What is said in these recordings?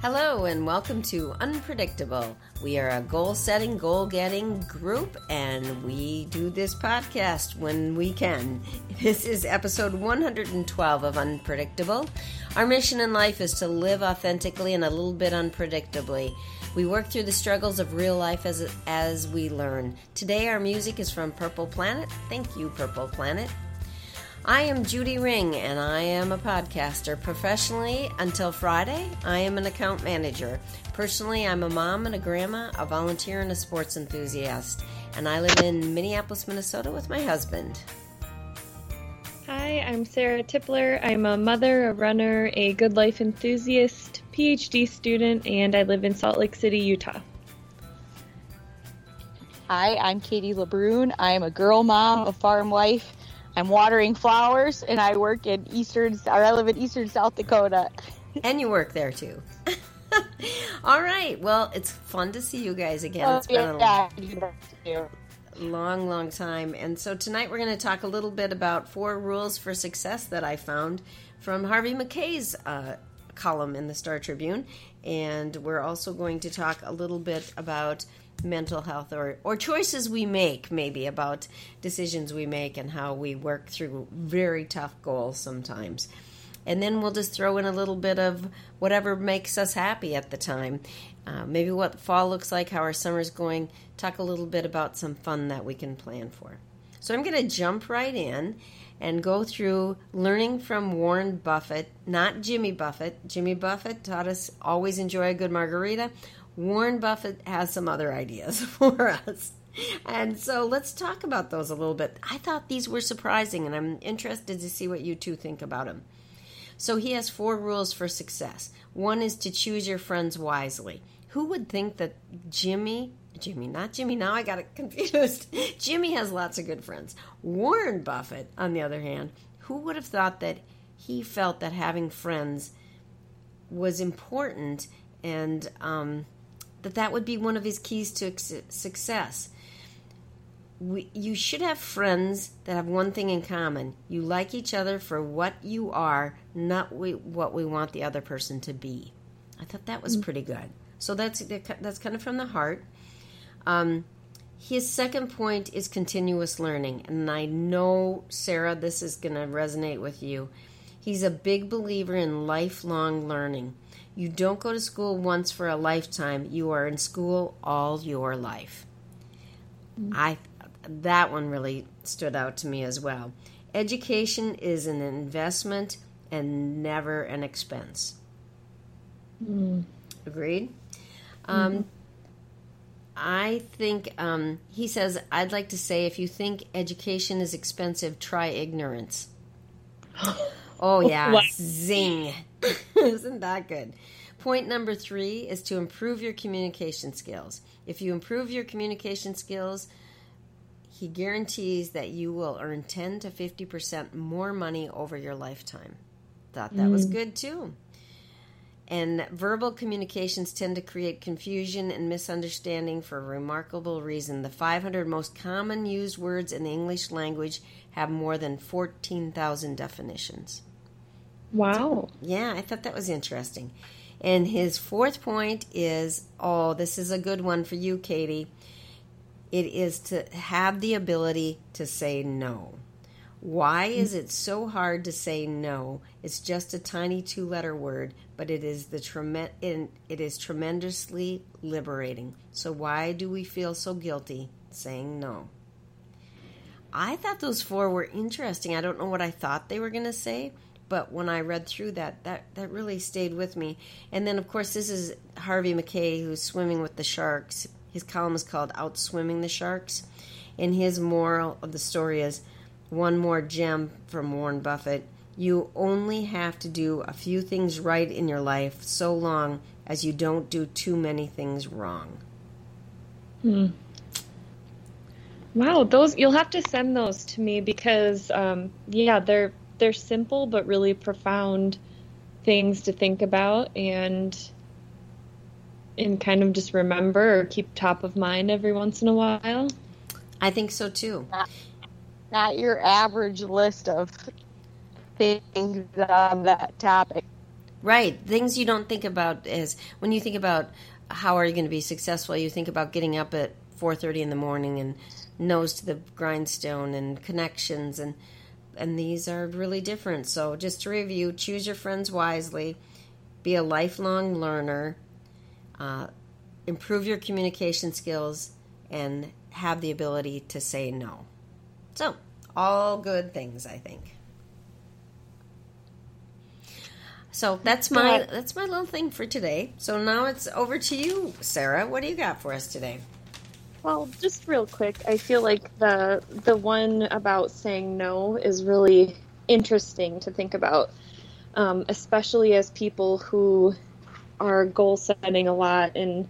Hello, and welcome to Unpredictable. We are a goal setting, goal getting group, and we do this podcast when we can. This is episode 112 of Unpredictable. Our mission in life is to live authentically and a little bit unpredictably. We work through the struggles of real life as, as we learn. Today, our music is from Purple Planet. Thank you, Purple Planet. I am Judy Ring, and I am a podcaster. Professionally, until Friday, I am an account manager. Personally, I'm a mom and a grandma, a volunteer, and a sports enthusiast. And I live in Minneapolis, Minnesota with my husband. Hi, I'm Sarah Tippler. I'm a mother, a runner, a good life enthusiast, PhD student, and I live in Salt Lake City, Utah. Hi, I'm Katie LeBrun. I'm a girl mom, a farm wife, I'm watering flowers, and I work in eastern, or I live in eastern South Dakota. And you work there too. All right. Well, it's fun to see you guys again. Oh, It's been a long, long time. And so tonight we're going to talk a little bit about four rules for success that I found from Harvey Mackay's uh, column in the Star Tribune. And we're also going to talk a little bit about mental health or, or choices we make, maybe about decisions we make and how we work through very tough goals sometimes. And then we'll just throw in a little bit of whatever makes us happy at the time. Uh, maybe what fall looks like, how our summer's going, talk a little bit about some fun that we can plan for. So I'm going to jump right in and go through learning from Warren Buffett, not Jimmy Buffett. Jimmy Buffett taught us always enjoy a good margarita. Warren Buffett has some other ideas for us. And so let's talk about those a little bit. I thought these were surprising, and I'm interested to see what you two think about them. So he has four rules for success. One is to choose your friends wisely. Who would think that Jimmy, Jimmy, not Jimmy, now I got it confused. Jimmy has lots of good friends. Warren Buffett, on the other hand, who would have thought that he felt that having friends was important and um, that that would be one of his keys to success? we, you should have friends that have one thing in common. You like each other for what you are, not we, what we want the other person to be. I thought that was pretty good. So that's that's kind of from the heart. Um, his second point is continuous learning, and I know Sarah, this is going to resonate with you. He's a big believer in lifelong learning. You don't go to school once for a lifetime. You are in school all your life. I that one really stood out to me as well. Education is an investment and never an expense. Mm. Agreed? Um, I think he says, I'd like to say if you think education is expensive, try ignorance. Oh, yeah. Wow. Zing. Isn't that good? Point number three is to improve your communication skills. If you improve your communication skills, he guarantees that you will earn 10 to 50% more money over your lifetime. Thought that was mm. good too. And verbal communications tend to create confusion and misunderstanding for a remarkable reason. The 500 most common used words in the English language have more than 14,000 definitions. Wow. Yeah, I thought that was interesting. And his fourth point is oh, this is a good one for you, Katie. It is to have the ability to say no. Why mm. is it so hard to say no? It's just a tiny two-letter word, but it is the trem- it is tremendously liberating. So why do we feel so guilty saying no? I thought those four were interesting. I don't know what I thought they were going to say, but when I read through that, that that really stayed with me. And then, of course, this is Harvey Mackay who's swimming with the sharks. His column is called "Outswimming the Sharks," and his moral of the story is one more gem from Warren Buffett. You only have to do a few things right in your life so long as you don't do too many things wrong. Hmm. Wow, those you'll have to send those to me because um, yeah, they're they're simple but really profound things to think about and and kind of just remember or keep top of mind every once in a while. I think so too. Not your average list of things on that topic. Right. Things you don't think about is when you think about how are you going to be successful, you think about getting up at 4:30 in the morning and nose to the grindstone and connections and and these are really different. So just to review, choose your friends wisely, be a lifelong learner, uh, improve your communication skills, and have the ability to say no. So all good things, I think. So that's my that's my little thing for today. So now it's over to you, Sarah. What do you got for us today? Well, just real quick, I feel like the the one about saying no is really interesting to think about, um, especially as people who are goal setting a lot and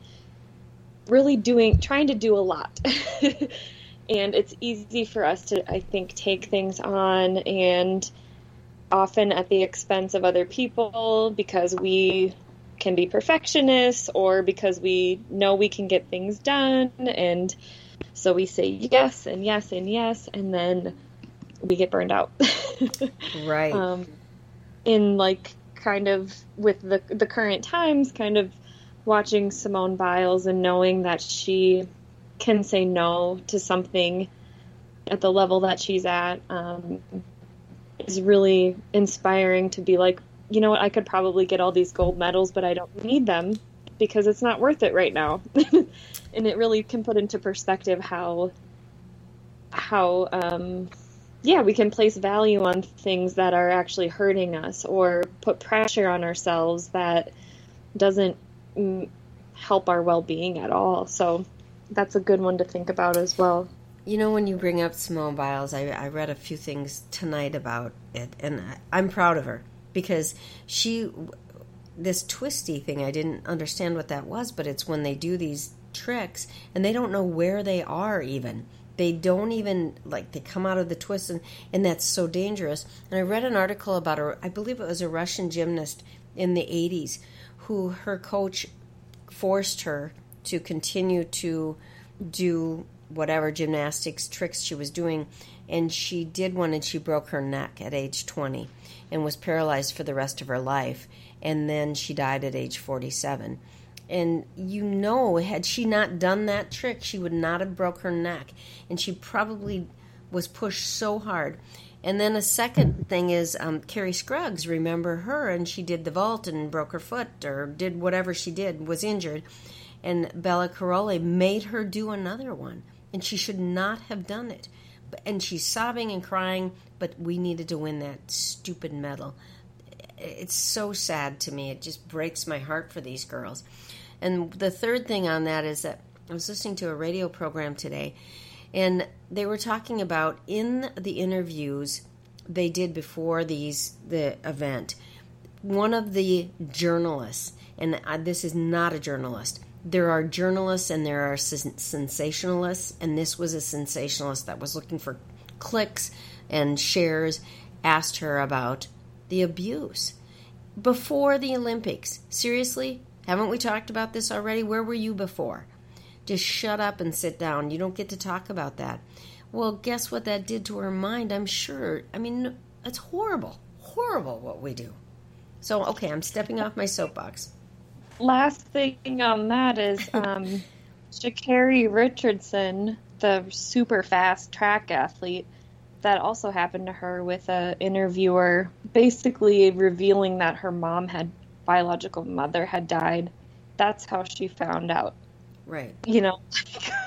really doing trying to do a lot. and it's easy for us to, I think, take things on and often at the expense of other people because we can be perfectionists or because we know we can get things done. And so we say yes and yes and yes and then we get burned out. Right. Um, in like kind of with the the current times kind of watching Simone Biles and knowing that she can say no to something at the level that she's at um, is really inspiring to be like, you know what, I could probably get all these gold medals, but I don't need them because it's not worth it right now. and it really can put into perspective how how um, yeah we can place value on things that are actually hurting us or put pressure on ourselves that doesn't mm, help our well-being at all. So that's a good one to think about as well. You know, when you bring up Simone Biles, I, I read a few things tonight about it, and I'm proud of her because she, this twisty thing, I didn't understand what that was, but it's when they do these tricks and they don't know where they are even. They don't even, like, they come out of the twist, and, and that's so dangerous. And I read an article about, a, I believe it was a Russian gymnast in the 80s who her coach forced her to continue to do whatever gymnastics tricks she was doing, and she did one and she broke her neck at age 20 and was paralyzed for the rest of her life. And then she died at age 47. And you know, had she not done that trick, she would not have broke her neck. And she probably was pushed so hard. And then a second thing is um, Kerri Scruggs. Remember her? And she did the vault and broke her foot or did whatever she did, was injured. And Bela Karolyi made her do another one and she should not have done it. And she's sobbing and crying, but we needed to win that stupid medal. It's so sad to me. It just breaks my heart for these girls. And the third thing on that is that I was listening to a radio program today, and they were talking about in the interviews they did before these the event. One of the journalists, and uh, this is not a journalist, there are journalists and there are sensationalists, and this was a sensationalist that was looking for clicks and shares, asked her about the abuse before the Olympics. Seriously? Haven't we talked about this already? Where were you before? Just shut up and sit down. You don't get to talk about that. Well, guess what that did to her mind? I'm sure. I mean, it's horrible. Horrible what we do. So, okay, I'm stepping off my soapbox last thing on that is um, Sha'Carri Richardson, the super fast track athlete, that also happened to her with a interviewer, basically revealing that her mom had biological mother had died. That's how she found out. Right. You know.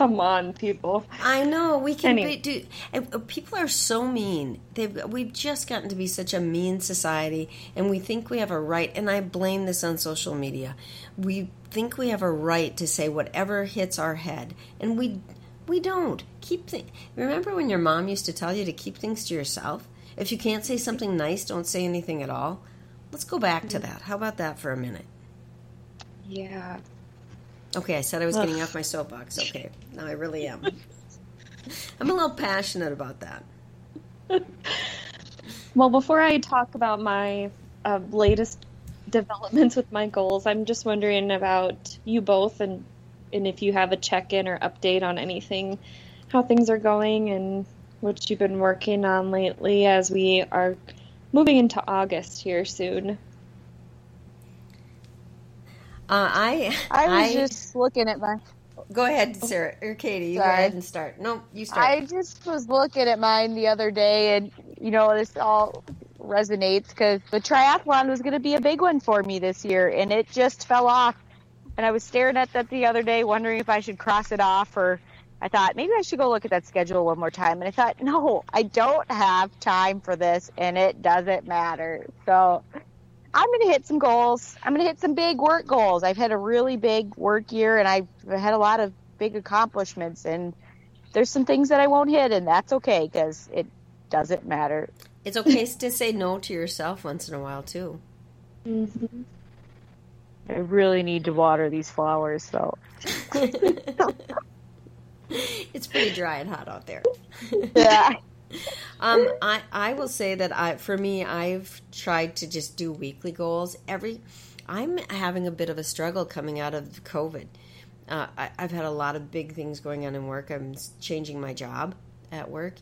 Come on, people. I know we can anyway. be, do. Uh, people are so mean. They've we've just gotten to be such a mean society, and we think we have a right. And I blame this on social media. We think we have a right to say whatever hits our head, and we we don't. Keep th- Remember when your mom used to tell you to keep things to yourself? If you can't say something nice, don't say anything at all. Let's go back to that. How about that for a minute? Yeah. Okay, I said I was Ugh. getting off my soapbox. Okay, now I really am. I'm a little passionate about that. well, before I talk about my uh, latest developments with my goals, I'm just wondering about you both and and if you have a check-in or update on anything, how things are going and what you've been working on lately as we are moving into August here soon. Uh, I I was I- just looking at my. go ahead, Sarah or Katie. You go ahead and start. No, you start. I just was looking at mine the other day, and you know this all resonates because the triathlon was going to be a big one for me this year, and it just fell off. And I was staring at that the other day, wondering if I should cross it off, or I thought maybe I should go look at that schedule one more time. And I thought, no, I don't have time for this, and it doesn't matter. So I'm going to hit some goals. I'm going to hit some big work goals. I've had a really big work year, and I've had a lot of big accomplishments, and there's some things that I won't hit, and that's okay because it doesn't matter. it's okay to say no to yourself once in a while too. Mm-hmm. I really need to water these flowers, though. it's pretty dry and hot out there. Yeah. Um, I I will say that I for me I've tried to just do weekly goals every. I'm having a bit of a struggle coming out of COVID. Uh, I, I've had a lot of big things going on in work. I'm changing my job at work,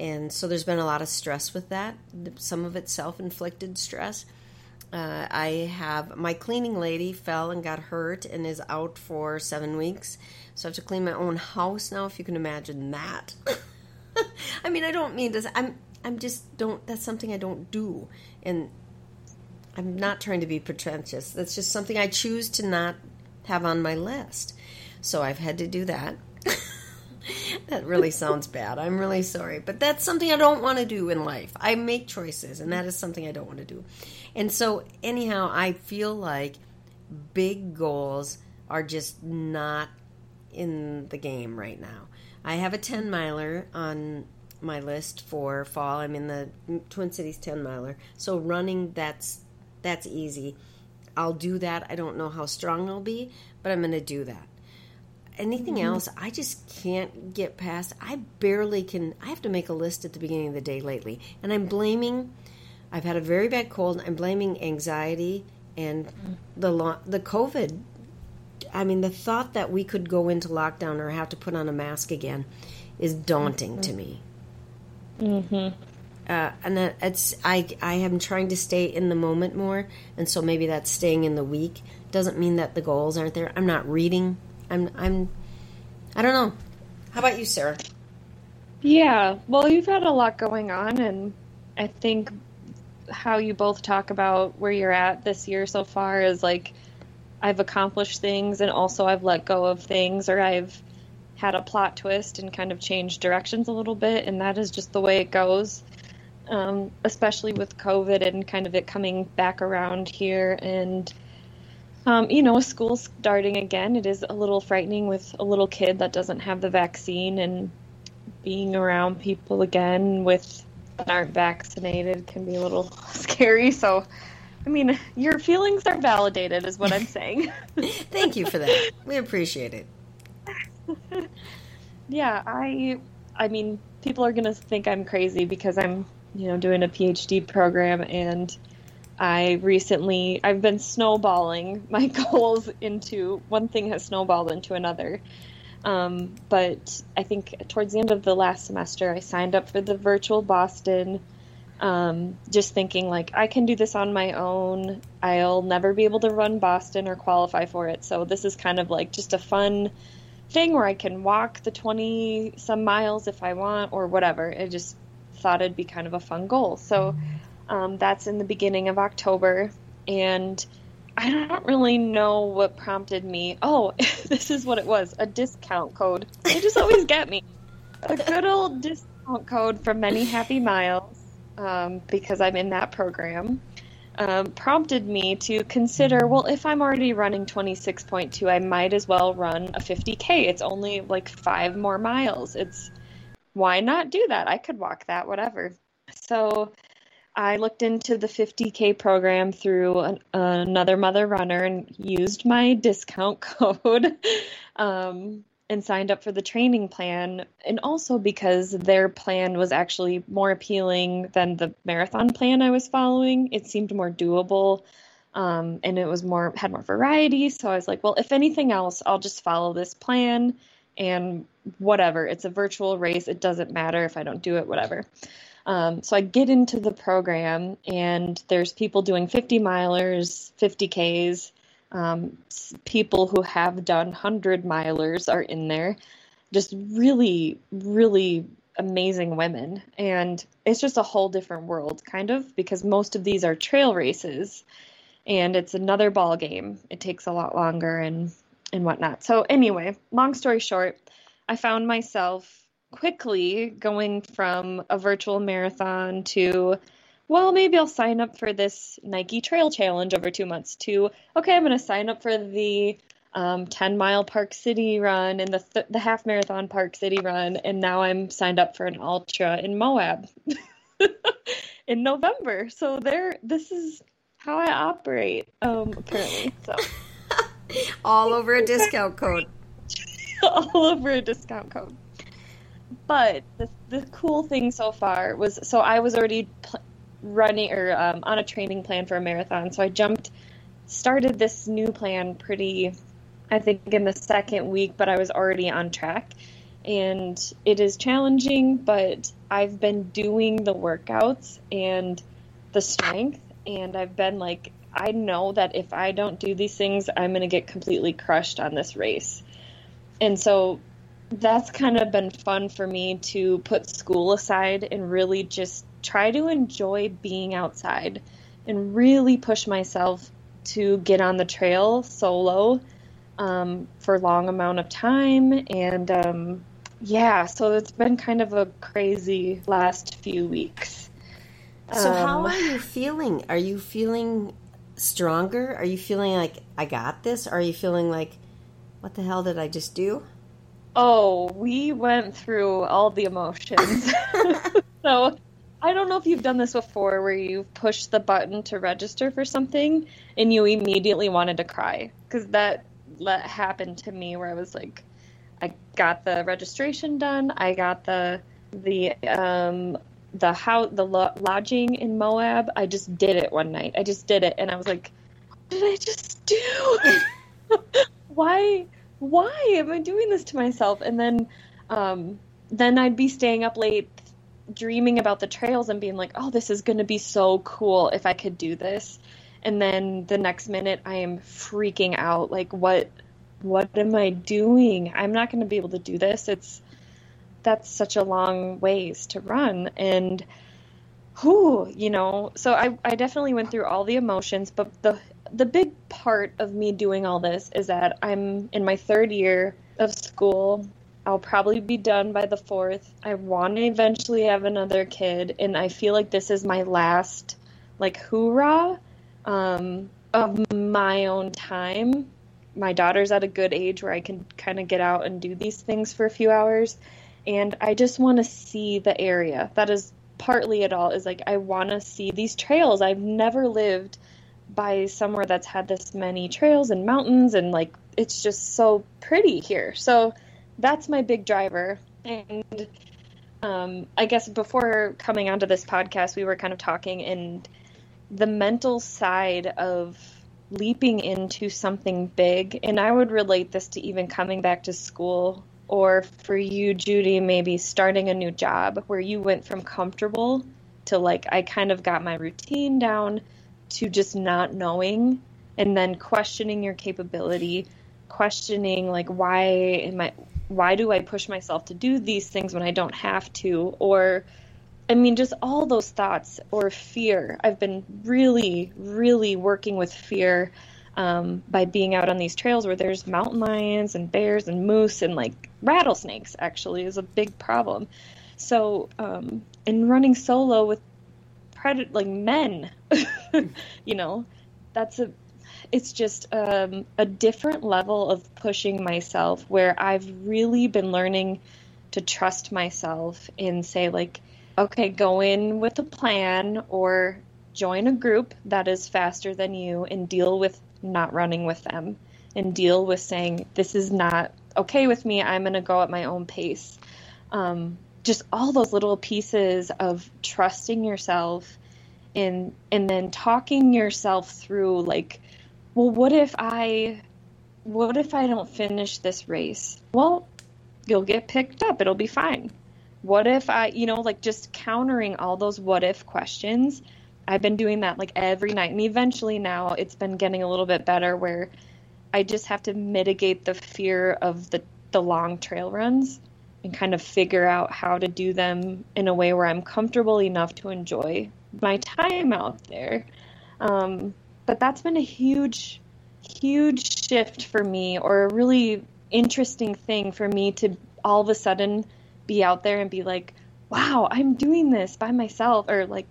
and so there's been a lot of stress with that. Some of it self-inflicted stress. Uh, I have my cleaning lady fell and got hurt and is out for seven weeks, so I have to clean my own house now. If you can imagine that. I mean, I don't mean to. I'm. I'm just don't. That's something I don't do, and I'm not trying to be pretentious. That's just something I choose to not have on my list. So I've had to do that. that really sounds bad. I'm really sorry, but that's something I don't want to do in life. I make choices, and that is something I don't want to do. And so, anyhow, I feel like big goals are just not in the game right now. I have a 10 miler on my list for fall. I'm in the Twin Cities 10 miler. So running that's that's easy. I'll do that. I don't know how strong I'll be, but I'm going to do that. Anything mm-hmm. else, I just can't get past. I barely can. I have to make a list at the beginning of the day lately, and I'm blaming. I've had a very bad cold. I'm blaming anxiety and mm-hmm. the lo- the COVID I mean, the thought that we could go into lockdown or have to put on a mask again is daunting to me. Mm-hmm. Uh, and that it's I I am trying to stay in the moment more, and so maybe that's staying in the week. Doesn't mean that the goals aren't there. I'm not reading. I'm I'm I don't know. How about you, Sarah? Yeah, well, you've had a lot going on, and I think how you both talk about where you're at this year so far is like I've accomplished things, and also I've let go of things, or I've had a plot twist and kind of changed directions a little bit, and that is just the way it goes. Um, especially with COVID and kind of it coming back around here, and um, you know, school starting again, it is a little frightening with a little kid that doesn't have the vaccine and being around people again with that aren't vaccinated can be a little scary. So, I mean, your feelings are validated, is what I'm saying. Thank you for that. We appreciate it. yeah, I, I mean, people are gonna think I'm crazy because I'm, you know, doing a PhD program and I recently I've been snowballing my goals into one thing has snowballed into another. Um, but I think towards the end of the last semester, I signed up for the virtual Boston. Um, just thinking like I can do this on my own. I'll never be able to run Boston or qualify for it. So this is kind of like just a fun thing where I can walk the 20 some miles if I want or whatever. I just thought it'd be kind of a fun goal. So um, that's in the beginning of October. And I don't really know what prompted me. Oh, this is what it was a discount code. They just always get me. A good old discount code for Many Happy Miles um, because I'm in that program. Um, prompted me to consider well, if I'm already running 26.2, I might as well run a 50K. It's only like five more miles. It's why not do that? I could walk that, whatever. So I looked into the 50K program through an, another mother runner and used my discount code um, and signed up for the training plan. And also because their plan was actually more appealing than the marathon plan I was following, it seemed more doable. Um, and it was more had more variety. So I was like, well, if anything else, I'll just follow this plan and whatever. It's a virtual race. It doesn't matter if I don't do it, whatever. Um, so I get into the program, and there's people doing 50 milers, 50 Ks. Um, people who have done 100 milers are in there. Just really, really amazing women. And it's just a whole different world, kind of, because most of these are trail races and it's another ball game. It takes a lot longer and, and whatnot. So, anyway, long story short, I found myself quickly going from a virtual marathon to well, maybe I'll sign up for this Nike Trail Challenge over two months to, okay, I'm going to sign up for the um, 10 mile Park City run and the, th- the half marathon Park City run. And now I'm signed up for an ultra in Moab in November. So there, this is how I operate, um, apparently. So all over a discount code. all over a discount code. But the, the cool thing so far was so I was already pl- running or um, on a training plan for a marathon. So I jumped, started this new plan pretty, I think, in the second week, but I was already on track. And it is challenging, but I've been doing the workouts and the strength, and I've been like, I know that if I don't do these things, I'm going to get completely crushed on this race. And so that's kind of been fun for me to put school aside and really just try to enjoy being outside and really push myself to get on the trail solo um, for a long amount of time. And um, yeah so it's been kind of a crazy last few weeks. So um, how are you feeling? Are you feeling stronger? Are you feeling like i got this are you feeling like what the hell did i just do? Oh we went through all the emotions. So I don't know if you've done this before where you push the button to register for something and you immediately wanted to cry because that that happened to me where I was like I got the registration done, I got the the um the how the lo- lodging in Moab. I just did it one night. I just did it and I was like what did I just do? why why am I doing this to myself? And then um then I'd be staying up late dreaming about the trails and being like, oh, this is going to be so cool if I could do this. And then the next minute I am freaking out like what what am I doing? I'm not going to be able to do this. It's that's such a long ways to run and who, you know, so I I definitely went through all the emotions, but the the big part of me doing all this is that I'm in my third year of school I'll probably be done by the fourth. I want to eventually have another kid, and I feel like this is my last, like, hoorah um, of my own time. My daughter's at a good age where I can kind of get out and do these things for a few hours, and I just want to see the area. That is partly it all, is like, I want to see these trails. I've never lived by somewhere that's had this many trails and mountains, and, like, it's just so pretty here. So, that's my big driver. And um, I guess before coming onto this podcast, we were kind of talking, and the mental side of leaping into something big. And I would relate this to even coming back to school, or for you, Judy, maybe starting a new job where you went from comfortable to like, I kind of got my routine down to just not knowing and then questioning your capability questioning like why am i why do I push myself to do these things when I don't have to? Or, I mean, just all those thoughts or fear. I've been really, really working with fear um, by being out on these trails where there's mountain lions and bears and moose and like rattlesnakes, actually, is a big problem. So, um, and running solo with predator, like men, you know, that's a it's just um, a different level of pushing myself where I've really been learning to trust myself and say, like, okay, go in with a plan or join a group that is faster than you and deal with not running with them and deal with saying, this is not okay with me. I'm going to go at my own pace. Um, just all those little pieces of trusting yourself and and then talking yourself through like well, what if I, what if I don't finish this race? Well, you'll get picked up. It'll be fine. What if I, you know, like just countering all those what if questions I've been doing that like every night. And eventually now it's been getting a little bit better where I just have to mitigate the fear of the, the long trail runs and kind of figure out how to do them in a way where I'm comfortable enough to enjoy my time out there. Um, but that's been a huge, huge shift for me, or a really interesting thing for me to all of a sudden be out there and be like, wow, I'm doing this by myself, or like,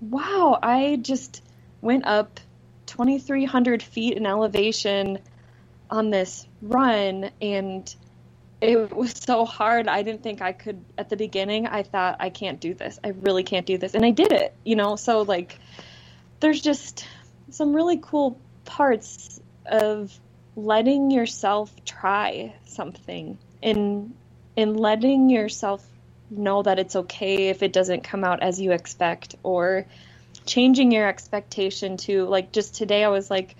wow, I just went up 2,300 feet in elevation on this run and it was so hard. I didn't think I could at the beginning. I thought I can't do this. I really can't do this. And I did it, you know. So like there's just some really cool parts of letting yourself try something and and letting yourself know that it's okay if it doesn't come out as you expect or changing your expectation to like just today I was like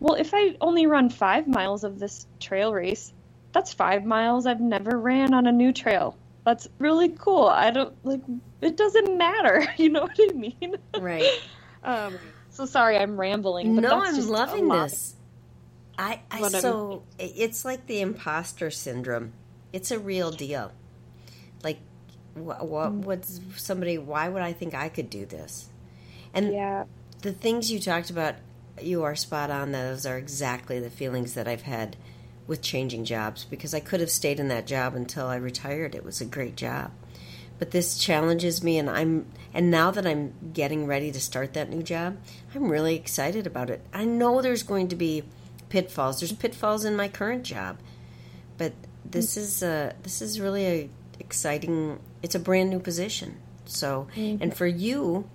well if I only run 5 miles of this trail race that's five miles I've never ran on a new trail. That's really cool. I don't like it doesn't matter. You know what I mean? Right. um, so sorry, I'm rambling. But no, I'm loving this. I, I so I'm... it's like the imposter syndrome. It's a real deal. Like, what, what mm. would somebody? Why would I think I could do this? And yeah. the things you talked about, you are spot on. Those are exactly the feelings that I've had with changing jobs because I could have stayed in that job until I retired. It was a great job. But this challenges me and I'm and now that I'm getting ready to start that new job, I'm really excited about it. I know there's going to be pitfalls. There's pitfalls in my current job. But this is uh this is really a exciting it's a brand new position. So mm-hmm. and for you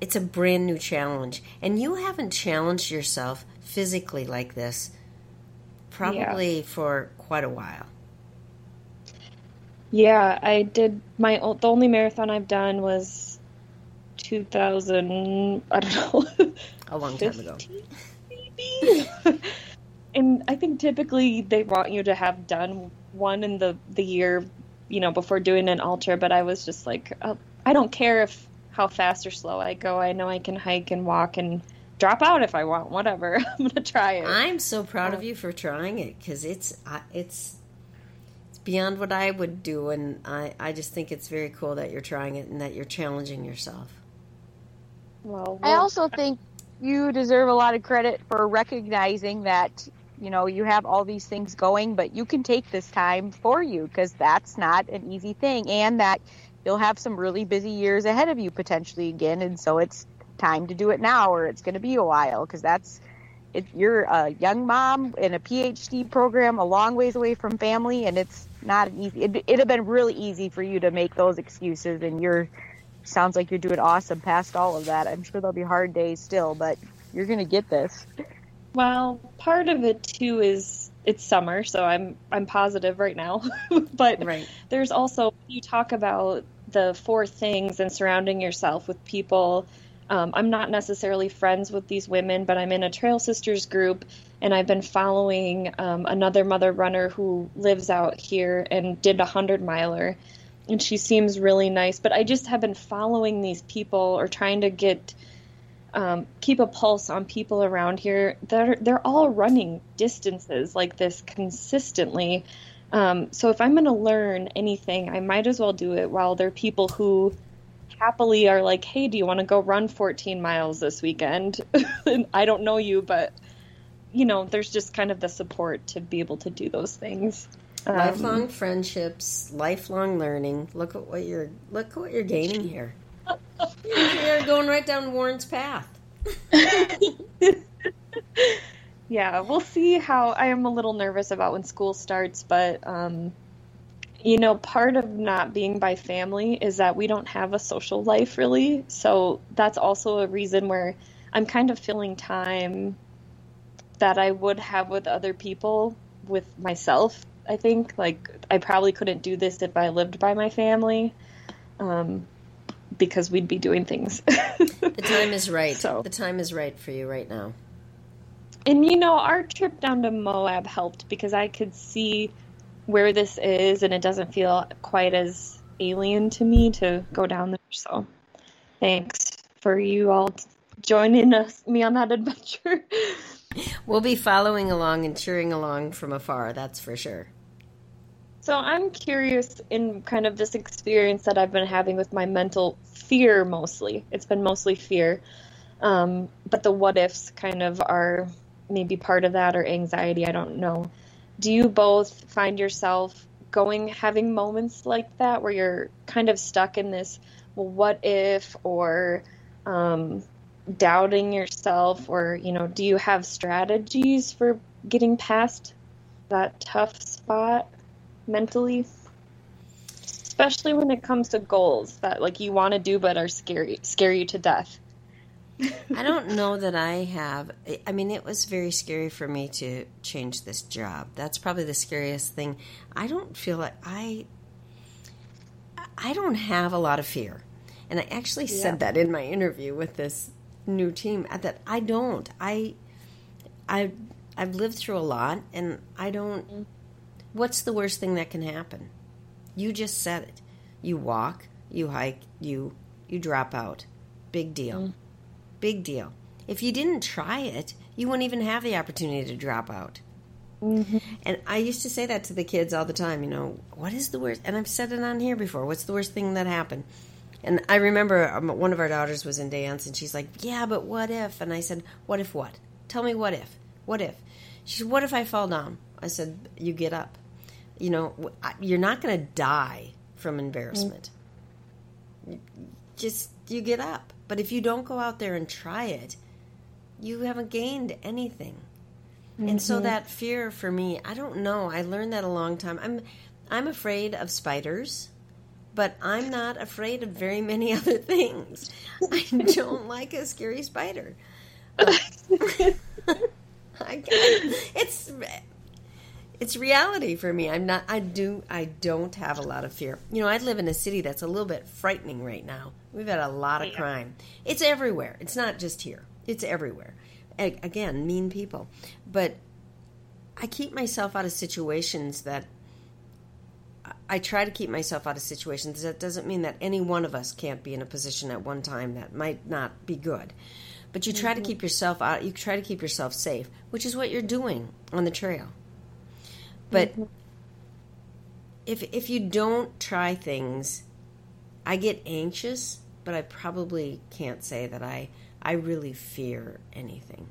it's a brand new challenge. And you haven't challenged yourself physically like this probably yeah. for quite a while. Yeah, I did my the only marathon I've done was 2000 I don't know a long time ago. and I think typically they want you to have done one in the the year, you know, before doing an ultra, but I was just like uh, I don't care if how fast or slow I go. I know I can hike and walk and drop out if I want. Whatever. I'm gonna try it. I'm so proud of you for trying it because it's it's beyond what I would do, and I I just think it's very cool that you're trying it and that you're challenging yourself. Well, I also think you deserve a lot of credit for recognizing that you know you have all these things going, but you can take this time for you because that's not an easy thing, and that you'll have some really busy years ahead of you potentially again, and so it's time to do it now or it's going to be a while because that's if you're a young mom in a PhD program a long ways away from family and it's not an easy. It, it'd have been really easy for you to make those excuses and you're sounds like you're doing awesome past all of that. I'm sure there'll be hard days still but you're going to get this. Well part of it too is it's summer so i'm i'm positive right now. But right. there's also you talk about the four things and surrounding yourself with people um, I'm not necessarily friends with these women, but I'm in a Trail Sisters group, and I've been following um, another mother runner who lives out here and did a hundred miler, and she seems really nice. But I just have been following these people or trying to get um, keep a pulse on people around here. They're they're all running distances like this consistently. Um, so if I'm going to learn anything, I might as well do it while there are people who happily are like, "Hey, do you want to go run 14 miles this weekend?" I don't know you, but you know, there's just kind of the support to be able to do those things. Um, lifelong friendships, lifelong learning. Look at what you're look at what you're gaining here. you're going right down Warren's path. yeah, we'll see how. I am a little nervous about when school starts, but um, you know, part of not being by family is that we don't have a social life really. So that's also a reason where I'm kind of filling time that I would have with other people with myself. I think like I probably couldn't do this if I lived by my family. Um, because we'd be doing things. the time is right. So. The time is right for you right now. And you know, our trip down to Moab helped because I could see where this is, and it doesn't feel quite as alien to me to go down there. So, thanks. for you all joining us me on that adventure. We'll be following along and cheering along from afar, that's for sure. So I'm curious in kind of this experience that I've been having with my mental fear mostly. It's been mostly fear. Um, but the what ifs kind of are maybe part of that or anxiety, I don't know. Do you both find yourself going having moments like that where you're kind of stuck in this well what if or um, doubting yourself or you know do you have strategies for getting past that tough spot mentally? Especially when it comes to goals that like you want to do but are scary scare you to death I don't know that I have. I mean, it was very scary for me to change this job. That's probably the scariest thing. I don't feel like I. I don't have a lot of fear, and I actually yeah. said that in my interview with this new team. That I don't. I. I. I've lived through a lot, and I don't. Mm-hmm. What's the worst thing that can happen? You just said it. You walk, you hike, you you drop out. Big deal. Mm Big deal. If you didn't try it, you wouldn't even have the opportunity to drop out. Mm-hmm. And I used to say that to the kids all the time, you know, what is the worst? And I've said it on here before. What's the worst thing that happened? And I remember um, one of our daughters was in dance and she's like, yeah, but what if? And I said, what if what? Tell me what if. What if? She said, what if I fall down? I said, you get up. You know, you're not going to die from embarrassment. Mm-hmm. Just, you get up. But if you don't go out there and try it, you haven't gained anything. Mm-hmm. And so mm-hmm. that fear for me, I don't know. I learned that a long time. I'm I'm afraid of spiders, but I'm not afraid of very many other things. I don't like a scary spider. Uh, I, it's it's reality for me. I'm not. I do. I don't have a lot of fear. You know, I live in a city that's a little bit frightening right now. We've had a lot of crime. It's everywhere. It's not just here. It's everywhere. Again, mean people. But I keep myself out of situations that. I try to keep myself out of situations. That doesn't mean that any one of us can't be in a position at one time that might not be good. But you try mm-hmm. to keep yourself out. You try to keep yourself safe, which is what you're doing on the trail. But mm-hmm. if if you don't try things, I get anxious, but I probably can't say that I I really fear anything.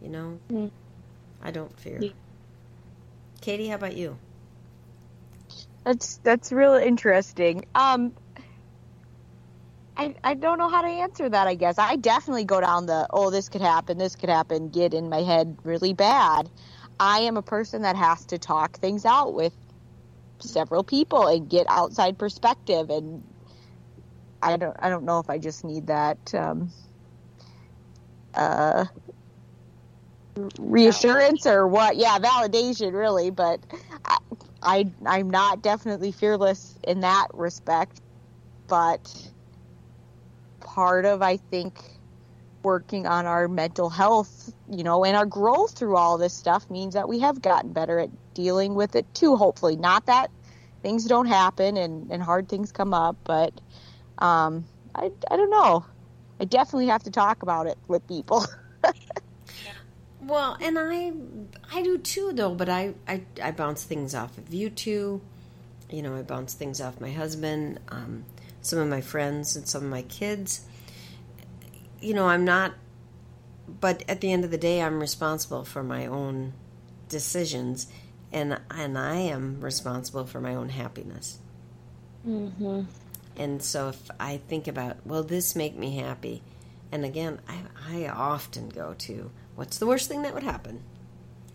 You know? Mm-hmm. I don't fear. Yeah. Katie, how about you? That's that's real interesting. Um I, I don't know how to answer that, I guess. I definitely go down the, oh, this could happen, this could happen, get in my head really bad. I am a person that has to talk things out with several people and get outside perspective and I don't I don't know if I just need that um, uh, reassurance or what. Yeah validation really but I, I I'm not definitely fearless in that respect but part of I think working on our mental health, you know, and our growth through all this stuff means that we have gotten better at dealing with it too, hopefully. Not that things don't happen and, and hard things come up, but um, I, I don't know. I definitely have to talk about it with people. well, and I I do too though, but I, I, I bounce things off of you two. You know, I bounce things off my husband, um, some of my friends, and some of my kids you know, I'm not, but at the end of the day, I'm responsible for my own decisions, and and I am responsible for my own happiness. Mm-hmm. And so, if I think about, well, this make me happy, and again, I I often go to, what's the worst thing that would happen?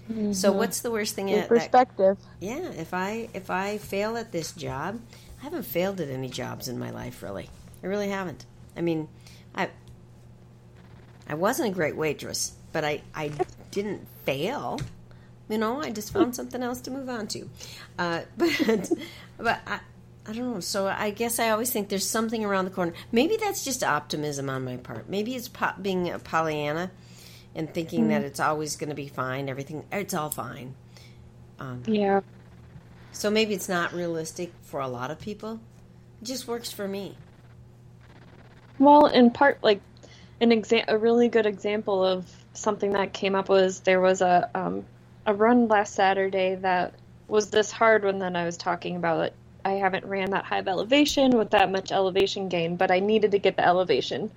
Mm-hmm. So, what's the worst thing? At, perspective. That, yeah, if I if I fail at this job, I haven't failed at any jobs in my life, really. I really haven't. I mean, I I wasn't a great waitress, but I, I didn't fail. You know, I just found something else to move on to. Uh, but but I, I don't know. So I guess I always think there's something around the corner. Maybe that's just optimism on my part. Maybe it's po- being a Pollyanna and thinking mm-hmm. that it's always going to be fine. Everything, it's all fine. Um, yeah. So maybe it's not realistic for a lot of people. It just works for me. Well, in part, like an exa- a really good example of something that came up was there was a um, a run last Saturday that was this hard one that I was talking about. I haven't ran that high of elevation with that much elevation gain, but I needed to get the elevation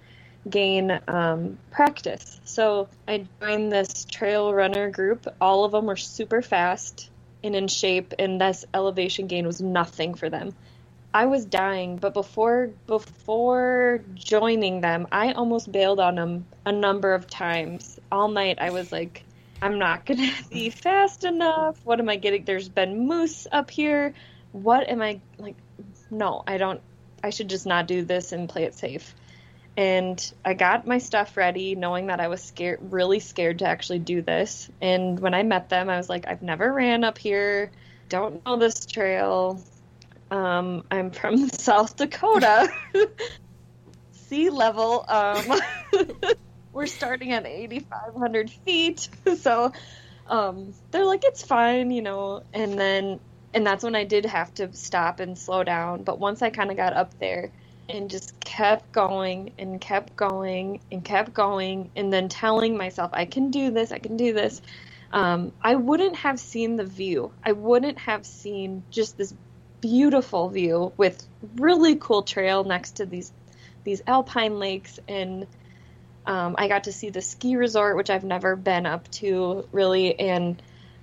gain um, practice. So I joined this trail runner group. All of them were super fast and in shape, and this elevation gain was nothing for them. I was dying, but before before joining them, I almost bailed on them a number of times. All night I was like, I'm not to be fast enough. What am I getting? There's been moose up here. What am I like no, I don't I should just not do this and play it safe. And I got my stuff ready knowing that I was scared really scared to actually do this. And when I met them, I was like, I've never ran up here. Don't know this trail um, I'm from South Dakota. sea level. Um, we're starting at 8,500 feet. So um, they're like, it's fine, you know. And then, and that's when I did have to stop and slow down. But once I kind of got up there and just kept going and kept going and kept going, and then telling myself, I can do this, I can do this. Um, I wouldn't have seen the view. I wouldn't have seen just this beautiful view with really cool trail next to these these alpine lakes. And um, I got to see the ski resort which I've never been up to really. And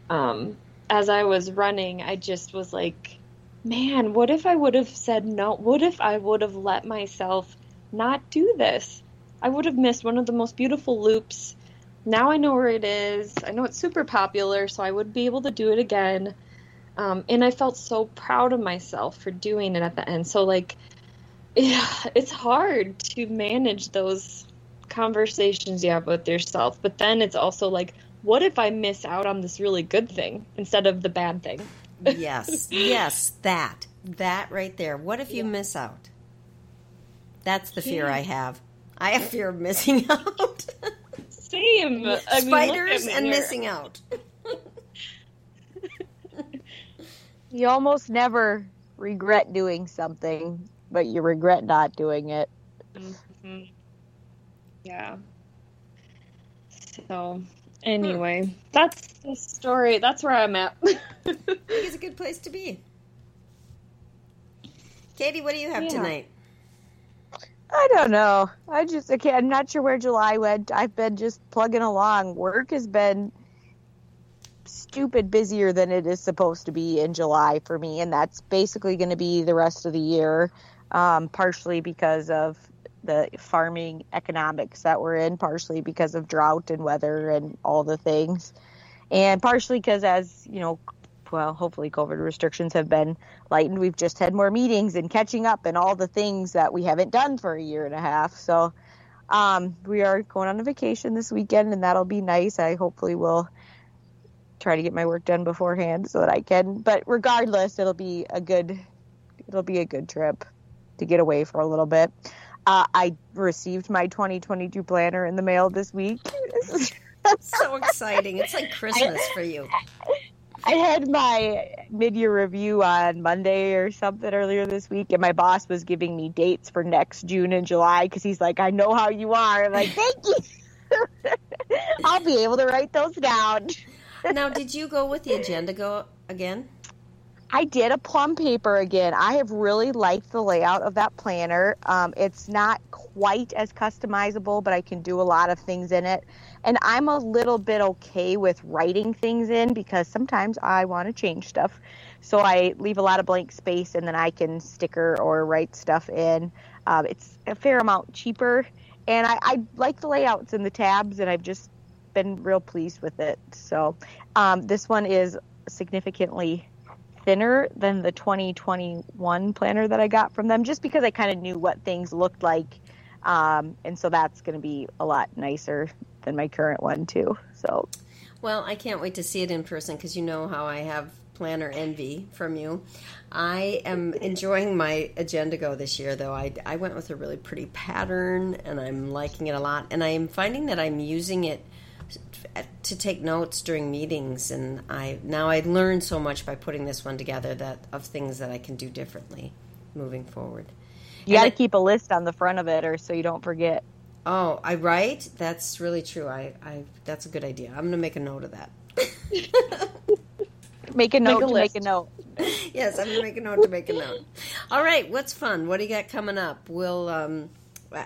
um, as I was running I just was like man what if I would have said no? What if I would have let myself not do this? I would have missed one of the most beautiful loops. Now I know where it is. I know it's super popular so I would be able to do it again um, and I felt so proud of myself for doing it at the end. So like, yeah, it's hard to manage those conversations you have with yourself, but then it's also like, what if I miss out on this really good thing instead of the bad thing? yes, yes, that that right there. What if you yeah. miss out? That's the fear yeah. I have. I have fear of missing out. Same. I Spiders mean, and here. missing out. You almost never regret doing something, but you regret not doing it. Mm-hmm. Yeah. So, anyway, hmm. that's the story. That's where I'm at. it's a good place to be. Katie, what do you have yeah. tonight? I don't know. I just okay, I'm not sure where July went. I've been just plugging along. Work has been stupid busier than it is supposed to be in July for me, and that's basically going to be the rest of the year, um, partially because of the farming economics that we're in, partially because of drought and weather and all the things, and partially because as you know, well, hopefully COVID restrictions have been lightened. We've just had more meetings and catching up and all the things that we haven't done for a year and a half. So um, we are going on a vacation this weekend, and that'll be nice. I hopefully will try to get my work done beforehand so that I can. But regardless, it'll be a good it'll be a good trip to get away for a little bit. Uh, I received my 2022 planner in the mail this week. That's so exciting! It's like Christmas I, for you. I had my mid-year review on Monday or something earlier this week, and my boss was giving me dates for next June and July because he's like, "I know how you are." I'm like, "Thank you." I'll be able to write those down now, did you go with the Agendio again? I did a plum paper again. I have really liked the layout of that planner. Um, it's not quite as customizable, but I can do a lot of things in it. And I'm a little bit okay with writing things in because sometimes I want to change stuff. So I leave a lot of blank space and then I can sticker or write stuff in. Um, it's a fair amount cheaper. And I, I like the layouts and the tabs, and I've just been real pleased with it. So um, this one is significantly thinner than the 2021 planner that I got from them, just because I kind of knew what things looked like, um, and so that's going to be a lot nicer than my current one too. So, well, I can't wait to see it in person because you know how I have planner envy from you. I am enjoying my Agendio this year, though. I, I went with a really pretty pattern and I'm liking it a lot. And I am finding that I'm using it to take notes during meetings and I now I learned so much by putting this one together that of things that I can do differently moving forward. You got to keep a list on the front of it or so you don't forget. Oh, I write? That's really true. I, I that's a good idea. I'm gonna make a note of that. Make a note a to list. make a note. yes, I'm gonna make a note to make a note. All right, what's fun? What do you got coming up? We'll um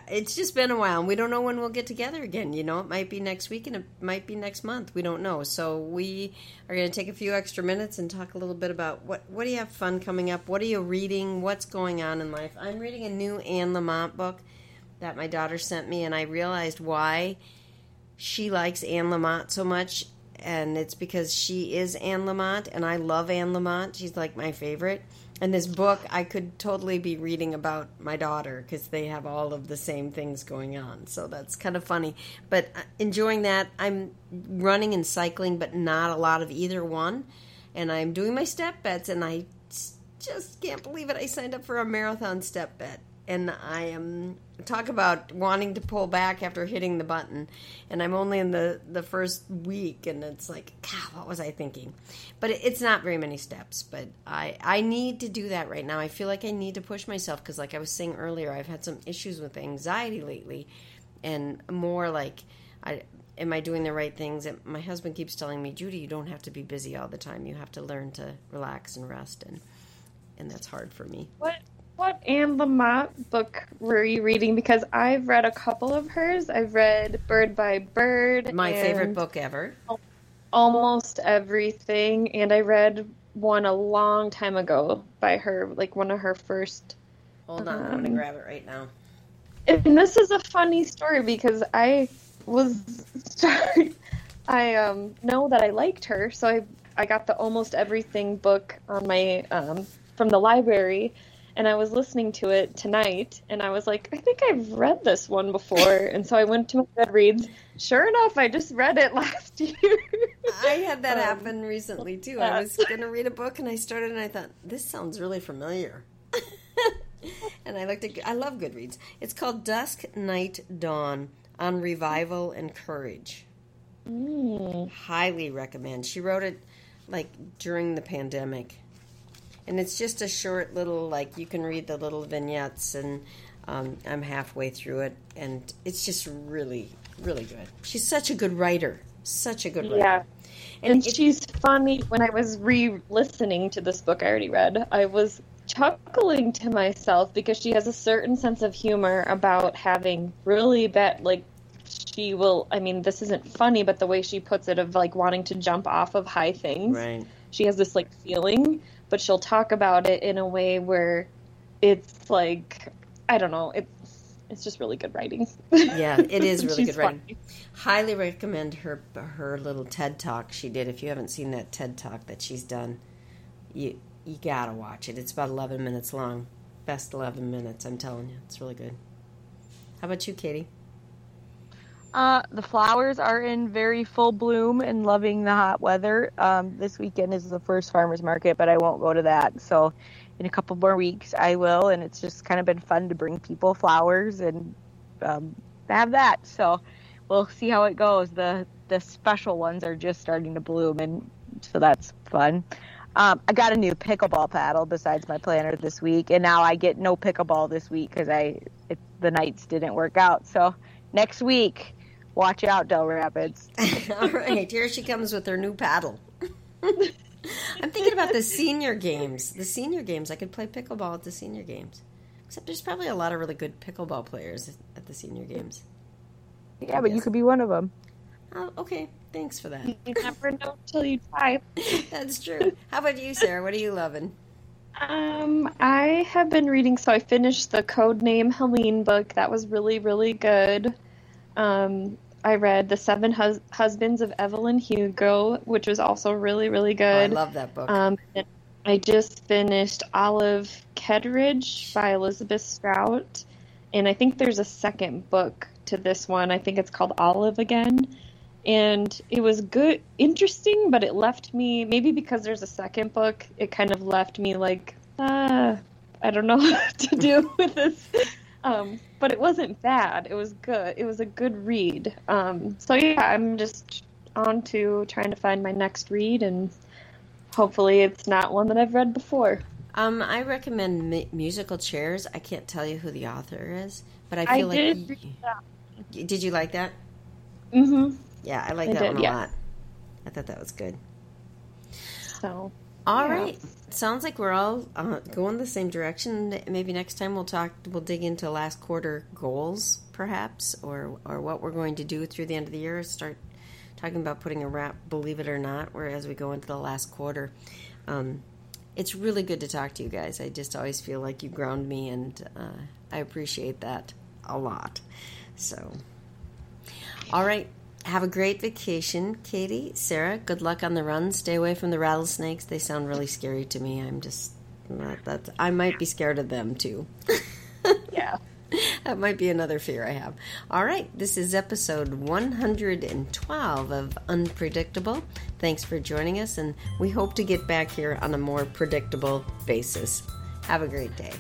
it's just been a while and we don't know when we'll get together again. You know, it might be next week and it might be next month. We don't know. So we are gonna take a few extra minutes and talk a little bit about what what do you have fun coming up? What are you reading? What's going on in life? I'm reading a new Anne Lamott book that my daughter sent me and I realized why she likes Anne Lamott so much, and it's because she is Anne Lamott, and I love Anne Lamott. She's like my favorite. And this book, I could totally be reading about my daughter because they have all of the same things going on. So that's kind of funny. But uh, enjoying that. I'm running and cycling, but not a lot of either one. And I'm doing my step bets, and I just can't believe it. I signed up for a marathon step bet and I am talk about wanting to pull back after hitting the button, and I'm only in the the first week, and it's like, God, what was I thinking? But it, it's not very many steps, but I I need to do that right now. I feel like I need to push myself because, like I was saying earlier, I've had some issues with anxiety lately, and more like I. Am I doing the right things? And my husband keeps telling me, Judy, you don't have to be busy all the time. You have to learn to relax and rest, and and that's hard for me. What what Anne Lamott book were you reading? Because I've read a couple of hers. I've read Bird by Bird. My favorite book ever. Almost everything, and I read one a long time ago by her, like one of her first. Hold on, I'm gonna Um, grab it right now. And this is a funny story because I was sorry. I um know that I liked her, so I I got the almost everything book on my um from the library and I was listening to it tonight and I was like, I think I've read this one before and so I went to my Goodreads. Sure enough, I just read it last year. I had that Um, happen recently too. yeah. I was gonna read a book and I started and I thought this sounds really familiar. and I looked at I love Goodreads. It's called Dusk Night Dawn on Revival and Courage. Mm. Highly recommend. She wrote it like during the pandemic. And it's just a short little like you can read the little vignettes and um, I'm halfway through it and it's just really really good. She's such a good writer. Such a good writer. Yeah. And, And it- she's funny. When I was re-listening to this book I already read, I was chuckling to myself because she has a certain sense of humor about having really bad, like she will. I mean, this isn't funny, but the way she puts it of like wanting to jump off of high things. right. She has this like feeling, but she'll talk about it in a way where it's like I don't know. It's it's just really good writing. Yeah, it is really good writing. funny. Highly recommend her her little TED talk she did. If you haven't seen that TED talk that she's done, you you gotta watch it. It's about eleven minutes long. Best eleven minutes, I'm telling you. It's really good. How about you, Katie? Uh, the flowers are in very full bloom and loving the hot weather. Um, this weekend is the first farmers market, but I won't go to that. So, in a couple more weeks, I will. And it's just kind of been fun to bring people flowers and um, have that. So, we'll see how it goes. The the special ones are just starting to bloom, and so that's fun. Um, I got a new pickleball paddle besides my planner this week, and now I get no pickleball this week because I it, the nights didn't work out. So next week, watch out, Dell Rapids. All right, here she comes with her new paddle. I'm thinking about the senior games. The senior games, I could play pickleball at the senior games. Except there's probably a lot of really good pickleball players at the senior games. Yeah, but you could be one of them. Oh, okay. Thanks for that. You never know till you try. That's true. How about you, Sarah? What are you loving? Um, I have been reading, so I finished the Code Name Helene book. That was really, really good. Um, I read The Seven Hus- Husbands of Evelyn Hugo, which was also really, really Oh, I love that book. Um, and I just finished Olive Kitteridge by Elizabeth Strout, and I think there's a second book to this one. I think it's called Olive again, and it was good, interesting, but it left me maybe because there's a second book, it kind of left me like, ah, I don't know what to do with this. Um, but it wasn't bad. It was good. It was a good read. Um, so yeah, I'm just on to trying to find my next read and hopefully it's not one that I've read before. Um, I recommend mu- musical chairs. I can't tell you who the author is, but I I feel like did y- read that. Did you like that? Mm-hmm. Yeah, I like I that did, one a yeah. lot. I thought that was good. So All Yeah. right. Sounds like we're all uh, going the same direction. Maybe next time we'll talk. We'll dig into last quarter goals, perhaps, or or what we're going to do through the end of the year. Start talking about putting a wrap, believe it or not, where as we go into the last quarter. Um, it's really good to talk to you guys. I just always feel like you ground me, and uh, I appreciate that a lot. So, all right. Have a great vacation, Katie. Sarah, good luck on the run. Stay away from the rattlesnakes. They sound really scary to me. I'm just not that I might be scared of them too. Yeah. that might be another fear I have. All right, this is episode 112 of Unpredictable. Thanks for joining us, and we hope to get back here on a more predictable basis. Have a great day.